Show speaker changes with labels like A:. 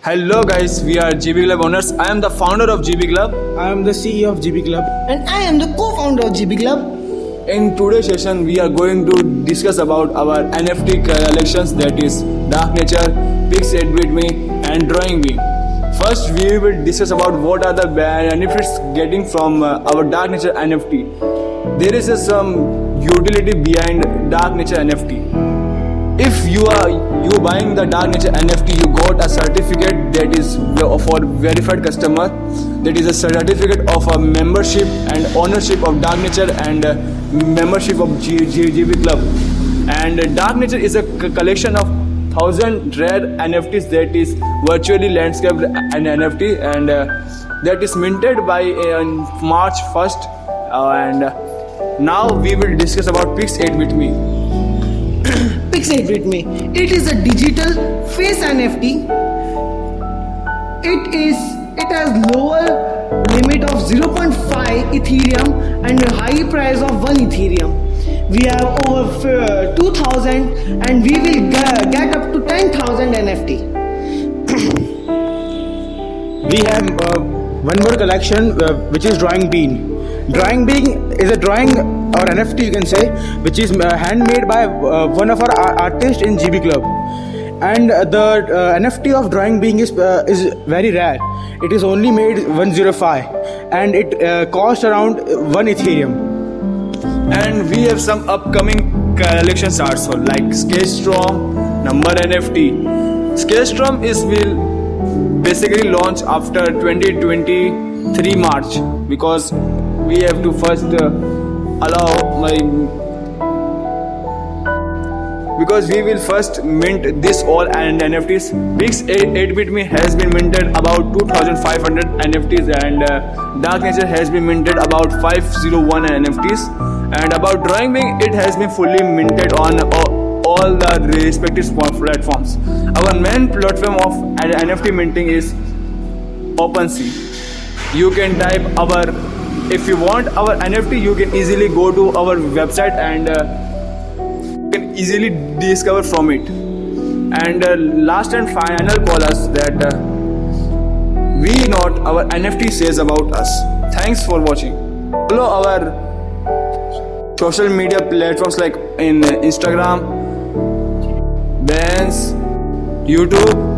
A: Hello guys, we are GB Club owners. I am the founder of GB Club.
B: I am the CEO of GB Club.
C: And I am the co-founder of GB Club.
A: In today's session, we are going to discuss about our NFT collections that is Dark Nature, Pix 8-bit Me and Drawing Beam. First, we will discuss about what are the benefits getting from uh, our Dark Nature NFT. There is uh, some utility behind Dark Nature NFT if you are you buying the dark nature nft you got a certificate that is for verified customer that is a certificate of a membership and ownership of dark nature and uh, membership of G- club. And dark nature is a c- collection of thousand rare nfts that is virtually landscaped an nft and uh, that is minted by uh, march 1st uh, and now we will discuss about pix 8-bit me
C: Pix 8 Me. It is a digital face NFT. It is it has lower limit of 0.5 Ethereum and a high price of 1 Ethereum. We have over uh, 2000 and we will get, get up to 10,000 NFT.
B: We have uh, one more collection uh, which is Drawing Bean. Drawing Bean is a drawing or NFT you can say which is uh, handmade by uh, one of our ar- artists in GB Club. And uh, the NFT of Drawing being is is very rare. It is only made 105 and it costs around 1 Ethereum.
A: and we have some upcoming collections also like Sketchstrom, Number NFT. Sketchstrom is will basically launch after 2023 March because we have to first uh, allow my because we will first mint this all and NFTs. Pix 8-bit me has been minted about 2,500 NFTs and uh, Dark Nature has been minted about 501 NFTs and about Drawing Beam it has been fully minted on all, all the respective platforms. Our main platform of NFT minting is OpenSea. You can type our if you want our NFT you can easily go to our website and uh, can easily discover from it. And uh, last and final call us that uh, we not our NFT says about us. Thanks for watching. Follow our social media platforms like in Instagram, Behance, YouTube,